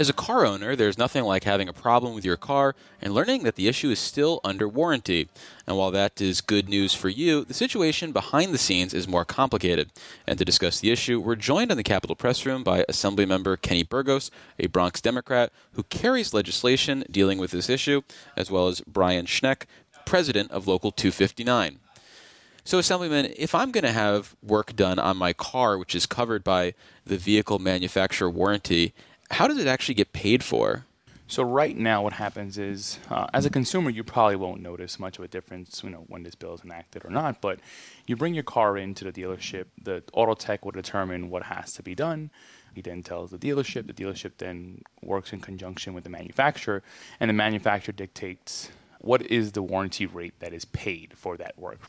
As a car owner, there's nothing like having a problem with your car and learning that the issue is still under warranty. And while that is good news for you, the situation behind the scenes is more complicated. And to discuss the issue, we're joined in the Capitol Press Room by Assemblymember Kenny Burgos, a Bronx Democrat who carries legislation dealing with this issue, as well as Brian Schneck, president of Local 259. So, Assemblyman, if I'm going to have work done on my car, which is covered by the vehicle manufacturer warranty, how does it actually get paid for? So right now, what happens is, uh, as a consumer, you probably won't notice much of a difference, you know, when this bill is enacted or not. But you bring your car into the dealership, the auto tech will determine what has to be done. He then tells the dealership. The dealership then works in conjunction with the manufacturer, and the manufacturer dictates what is the warranty rate that is paid for that work.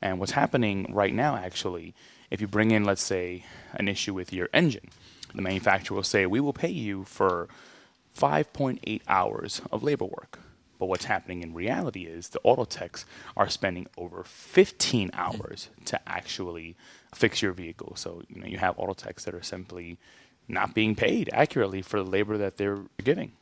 And what's happening right now, actually, if you bring in, let's say, an issue with your engine the manufacturer will say, we will pay you for 5.8 hours of labor work. But what's happening in reality is the auto techs are spending over 15 hours to actually fix your vehicle. So you know you have auto techs that are simply not being paid accurately for the labor that they're giving.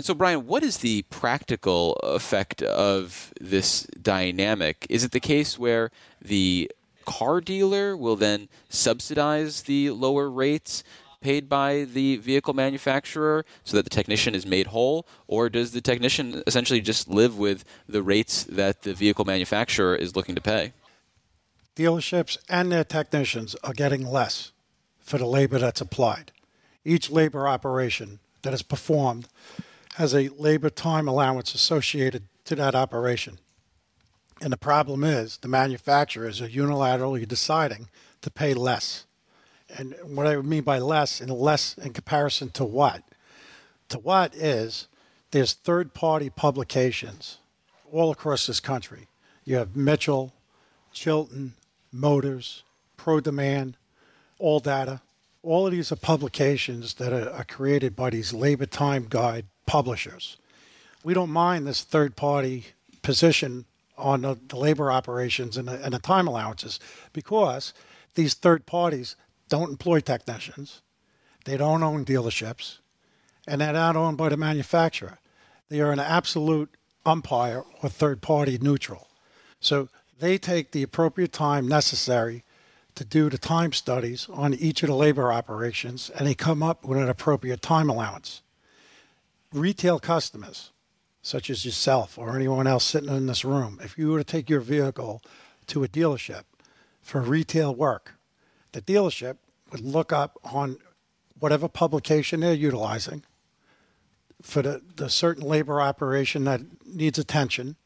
So, Brian, what is the practical effect of this dynamic? Is it the case where the car dealer will then subsidize the lower rates paid by the vehicle manufacturer so that the technician is made whole, or does the technician essentially just live with the rates that the vehicle manufacturer is looking to pay? Dealerships and their technicians are getting less for the labor that's applied. Each labor operation that is performed has a labor time allowance associated to that operation. And the problem is the manufacturers are unilaterally deciding to pay less and what I mean by less, and less in comparison to what? To what is there's third party publications all across this country. You have Mitchell, Chilton, Motors, Pro Demand, All Data. All of these are publications that are, are created by these labor time guide publishers. We don't mind this third party position on the, the labor operations and the, and the time allowances because these third parties don't employ technicians, they don't own dealerships, and they're not owned by the manufacturer. They are an absolute umpire or third party neutral. So they take the appropriate time necessary to do the time studies on each of the labor operations and they come up with an appropriate time allowance. Retail customers, such as yourself or anyone else sitting in this room, if you were to take your vehicle to a dealership for retail work, the dealership would look up on whatever publication they're utilizing for the, the certain labor operation that needs attention,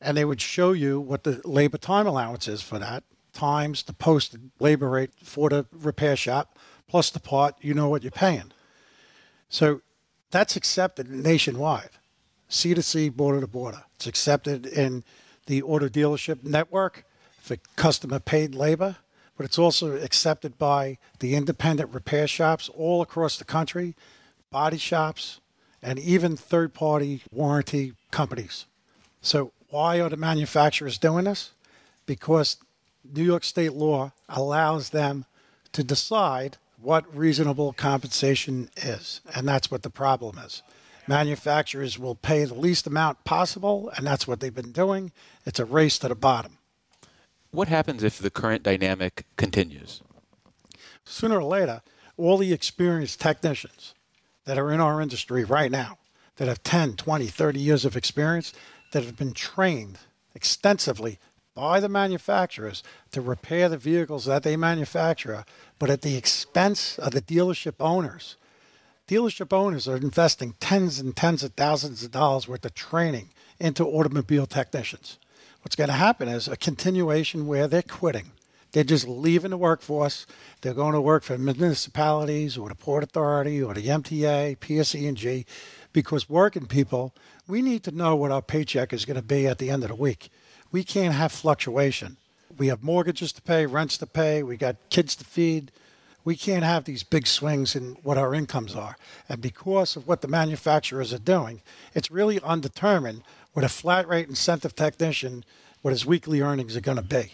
and they would show you what the labor time allowance is for that, times the posted labor rate for the repair shop, plus the part, you know what you're paying. So that's accepted nationwide, C to C, border to border. It's accepted in the auto dealership network for customer paid labor but it's also accepted by the independent repair shops all across the country, body shops, and even third party warranty companies. So, why are the manufacturers doing this? Because New York state law allows them to decide what reasonable compensation is. And that's what the problem is. Manufacturers will pay the least amount possible, and that's what they've been doing. It's a race to the bottom. What happens if the current dynamic continues? Sooner or later, all the experienced technicians that are in our industry right now, that have 10, 20, 30 years of experience, that have been trained extensively by the manufacturers to repair the vehicles that they manufacture, but at the expense of the dealership owners. Dealership owners are investing tens and tens of thousands of dollars worth of training into automobile technicians what's going to happen is a continuation where they're quitting. They're just leaving the workforce. They're going to work for municipalities or the Port Authority or the MTA, PSE&G, because working people, we need to know what our paycheck is going to be at the end of the week. We can't have fluctuation. We have mortgages to pay, rents to pay, we got kids to feed. We can't have these big swings in what our incomes are. And because of what the manufacturers are doing, it's really undetermined with a flat rate incentive technician what his weekly earnings are going to be.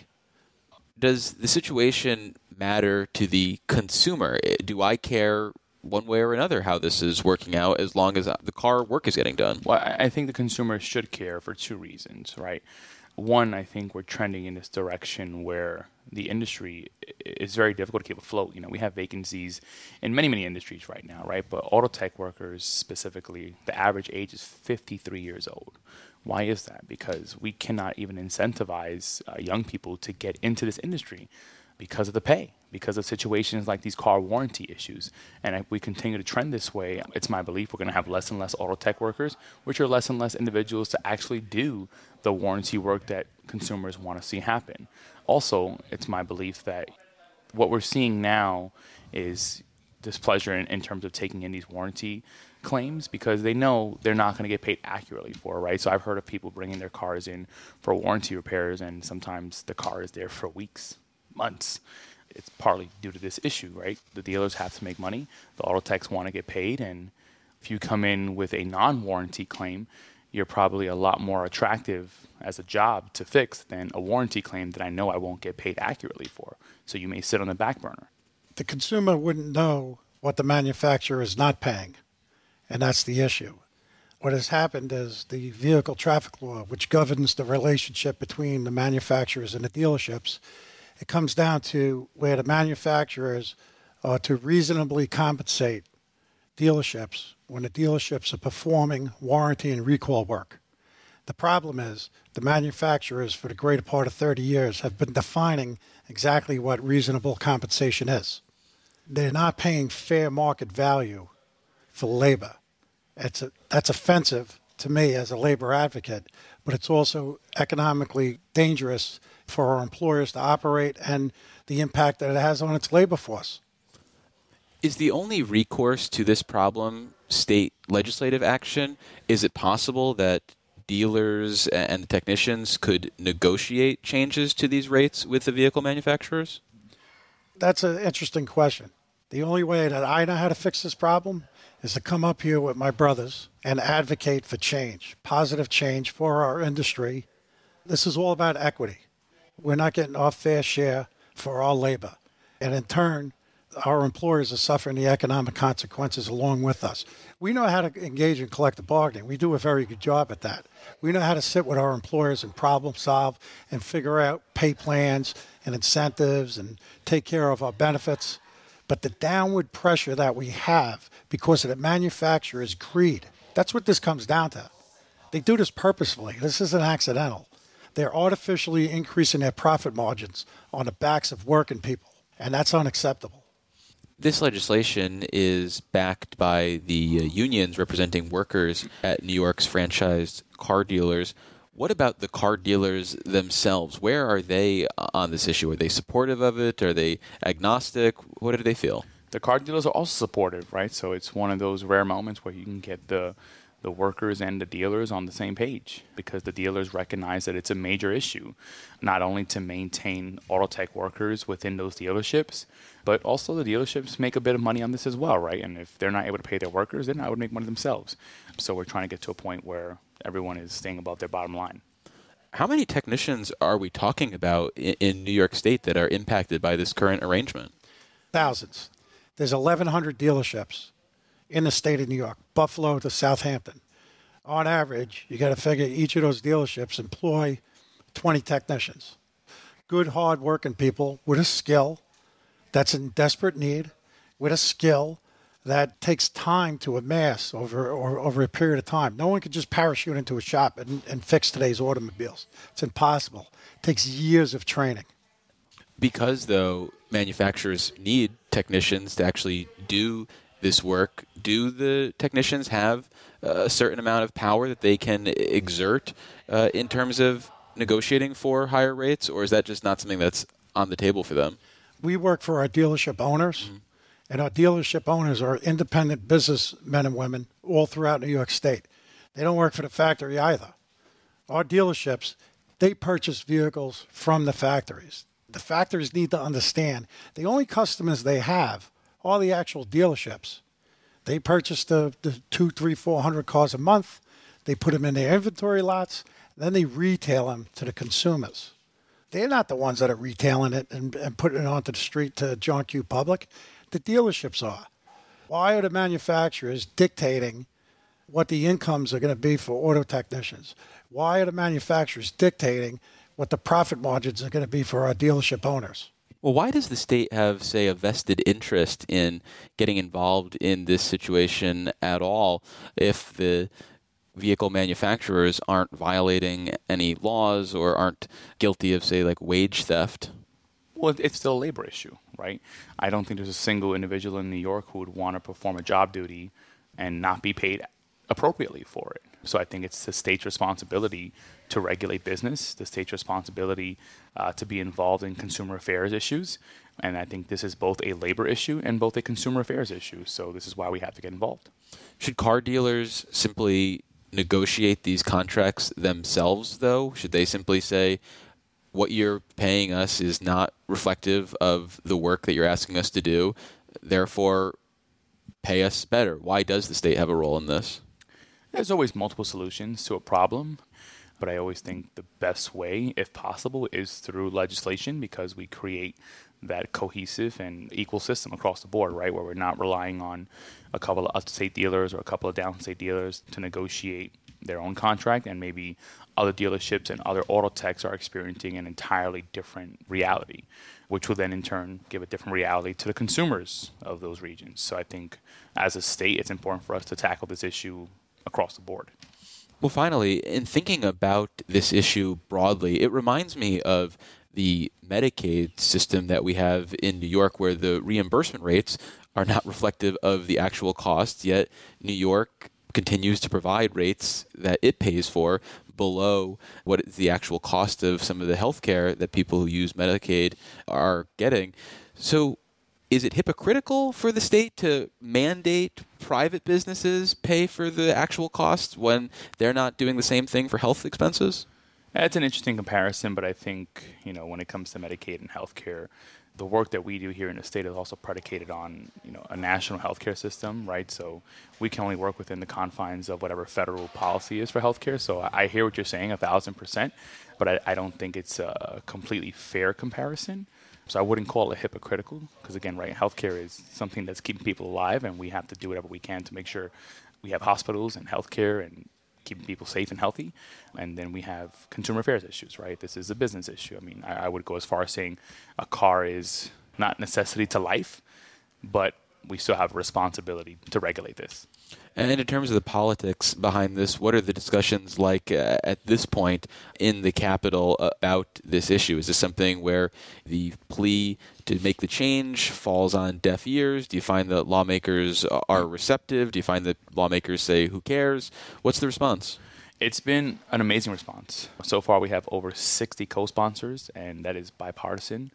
Does the situation matter to the consumer? Eh, do I care one way or another how this is working out as long as uh, the car work is getting done. Well, I think the consumer should care for two reasons, right? One, I think we're trending in this direction where the industry is very difficult to keep afloat. You know, we have vacancies in many, many industries right now, right? But auto tech workers specifically, the average age is 53 years old. Why is that? Because we cannot even incentivize uh, young people to get into this industry because of the pay, because of situations like these car warranty issues. And if we continue to trend this way, it's my belief we're going to have less and less auto tech workers, which are less and less individuals to actually do the warranty work that consumers want to see happen. Also, it's my belief that what we're seeing now is displeasure in, in terms of taking in these warranty claims because they know they're not going to get paid accurately for, right? So I've heard of people bringing their cars in for warranty repairs, and sometimes the car is there for weeks, months. It's partly due to this issue, right? The dealers have to make money, the auto techs want to get paid, and if you come in with a non warranty claim, you're probably a lot more attractive as a job to fix than a warranty claim that I know I won't get paid accurately for. So you may sit on the back burner. The consumer wouldn't know what the manufacturer is not paying, and that's the issue. What has happened is the vehicle traffic law, which governs the relationship between the manufacturers and the dealerships, it comes down to where the manufacturers are to reasonably compensate dealerships when the dealerships are performing warranty and recall work. The problem is the manufacturers, for the greater part of 30 years, have been defining exactly what reasonable compensation is. They're not paying fair market value for labor. It's a, that's offensive to me as a labor advocate, but it's also economically dangerous for our employers to operate and the impact that it has on its labor force. Is the only recourse to this problem state legislative action? Is it possible that dealers and technicians could negotiate changes to these rates with the vehicle manufacturers? That's an interesting question. The only way that I know how to fix this problem is to come up here with my brothers and advocate for change, positive change for our industry. This is all about equity. We're not getting our fair share for our labor. And in turn, our employers are suffering the economic consequences along with us. We know how to engage in collective bargaining. We do a very good job at that. We know how to sit with our employers and problem solve and figure out pay plans and incentives and take care of our benefits. But the downward pressure that we have because of the manufacturer's greed, that's what this comes down to. They do this purposefully. This isn't accidental. They're artificially increasing their profit margins on the backs of working people, and that's unacceptable this legislation is backed by the uh, unions representing workers at New York's franchised car dealers. What about the car dealers themselves? Where are they on this issue? Are they supportive of it? Are they agnostic? What do they feel? The car dealers are also supportive, right? So it's one of those rare moments where you can get the the workers and the dealers on the same page because the dealers recognize that it's a major issue, not only to maintain auto tech workers within those dealerships, but also the dealerships make a bit of money on this as well, right? And if they're not able to pay their workers, they're not able to make money themselves. So we're trying to get to a point where everyone is staying above their bottom line. How many technicians are we talking about in New York State that are impacted by this current arrangement? Thousands. There's 1,100 dealerships in the state of New York, Buffalo to Southampton. On average, you got to figure each of those dealerships employ 20 technicians. Good, hard working people with a skill that's in desperate need, with a skill that takes time to amass over or, over a period of time. No one can just parachute into a shop and, and fix today's automobiles. It's impossible. It takes years of training. Because though manufacturers need technicians to actually do this work, do the technicians have a certain amount of power that they can exert uh, in terms of negotiating for higher rates, or is that just not something that's on the table for them? We work for our dealership owners, mm-hmm. and our dealership owners are independent businessmen and women all throughout New York State. They don't work for the factory either. Our dealerships, they purchase vehicles from the factories. The factories need to understand the only customers they have are the actual dealerships. They purchase the, the two, three, four hundred cars a month. They put them in their inventory lots. Then they retail them to the consumers. They're not the ones that are retailing it and, and putting it onto the street to John Q. Public. The dealerships are. Why are the manufacturers dictating what the incomes are going to be for auto technicians? Why are the manufacturers dictating what the profit margins are going to be for our dealership owners? Well, why does the state have, say, a vested interest in getting involved in this situation at all if the vehicle manufacturers aren't violating any laws or aren't guilty of, say, like wage theft? Well, it's still a labor issue, right? I don't think there's a single individual in New York who would want to perform a job duty and not be paid appropriately for it. So I think it's the state's responsibility to regulate business, the state's responsibility uh, to be involved in consumer affairs issues. And I think this is both a labor issue and both a consumer affairs issue. So this is why we have to get involved. Should car dealers simply negotiate these contracts themselves, though? Should they simply say, what you're paying us is not reflective of the work that you're asking us to do, therefore, pay us better? Why does the state have a role in this? There's always multiple solutions to a problem, but I always think the best way, if possible, is through legislation because we create that cohesive and equal system across the board, right? Where we're not relying on a couple of upstate dealers or a couple of downstate dealers to negotiate their own contract, and maybe other dealerships and other auto techs are experiencing an entirely different reality, which will then in turn give a different reality to the consumers of those regions. So I think as a state, it's important for us to tackle this issue across the board. Well, finally, in thinking about this issue broadly, it reminds me of the Medicaid system that we have in New York, where the reimbursement rates are not reflective of the actual costs, yet New York continues to provide rates that it pays for below what the actual cost of some of the health care that people who use Medicaid are getting. So, is it hypocritical for the state to mandate private businesses pay for the actual costs when they're not doing the same thing for health expenses? It's an interesting comparison, but I think you know when it comes to Medicaid and healthcare, the work that we do here in the state is also predicated on you know a national healthcare system, right? So we can only work within the confines of whatever federal policy is for healthcare. So I hear what you're saying, a thousand percent, but I, I don't think it's a completely fair comparison. So I wouldn't call it hypocritical because again, right, healthcare is something that's keeping people alive, and we have to do whatever we can to make sure we have hospitals and healthcare and keeping people safe and healthy. And then we have consumer affairs issues, right? This is a business issue. I mean, I, I would go as far as saying a car is not necessity to life, but we still have a responsibility to regulate this. And in terms of the politics behind this, what are the discussions like uh, at this point in the Capitol about this issue? Is this something where the plea to make the change falls on deaf ears? Do you find that lawmakers are receptive? Do you find that lawmakers say, who cares? What's the response? It's been an amazing response. So far, we have over 60 co sponsors, and that is bipartisan.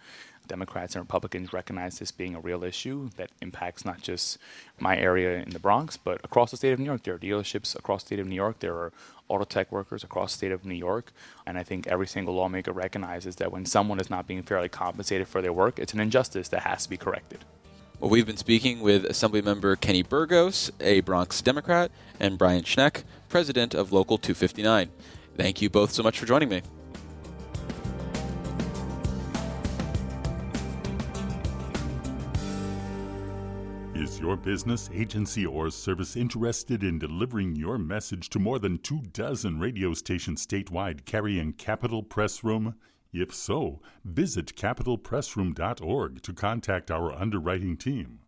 Democrats and Republicans recognize this being a real issue that impacts not just my area in the Bronx, but across the state of New York. There are dealerships across the state of New York. There are auto tech workers across the state of New York. And I think every single lawmaker recognizes that when someone is not being fairly compensated for their work, it's an injustice that has to be corrected. Well, we've been speaking with Assemblymember Kenny Burgos, a Bronx Democrat, and Brian Schneck, president of Local 259. Thank you both so much for joining me. Is your business, agency, or service interested in delivering your message to more than two dozen radio stations statewide carrying Capitol Press Room? If so, visit capitolpressroom.org to contact our underwriting team.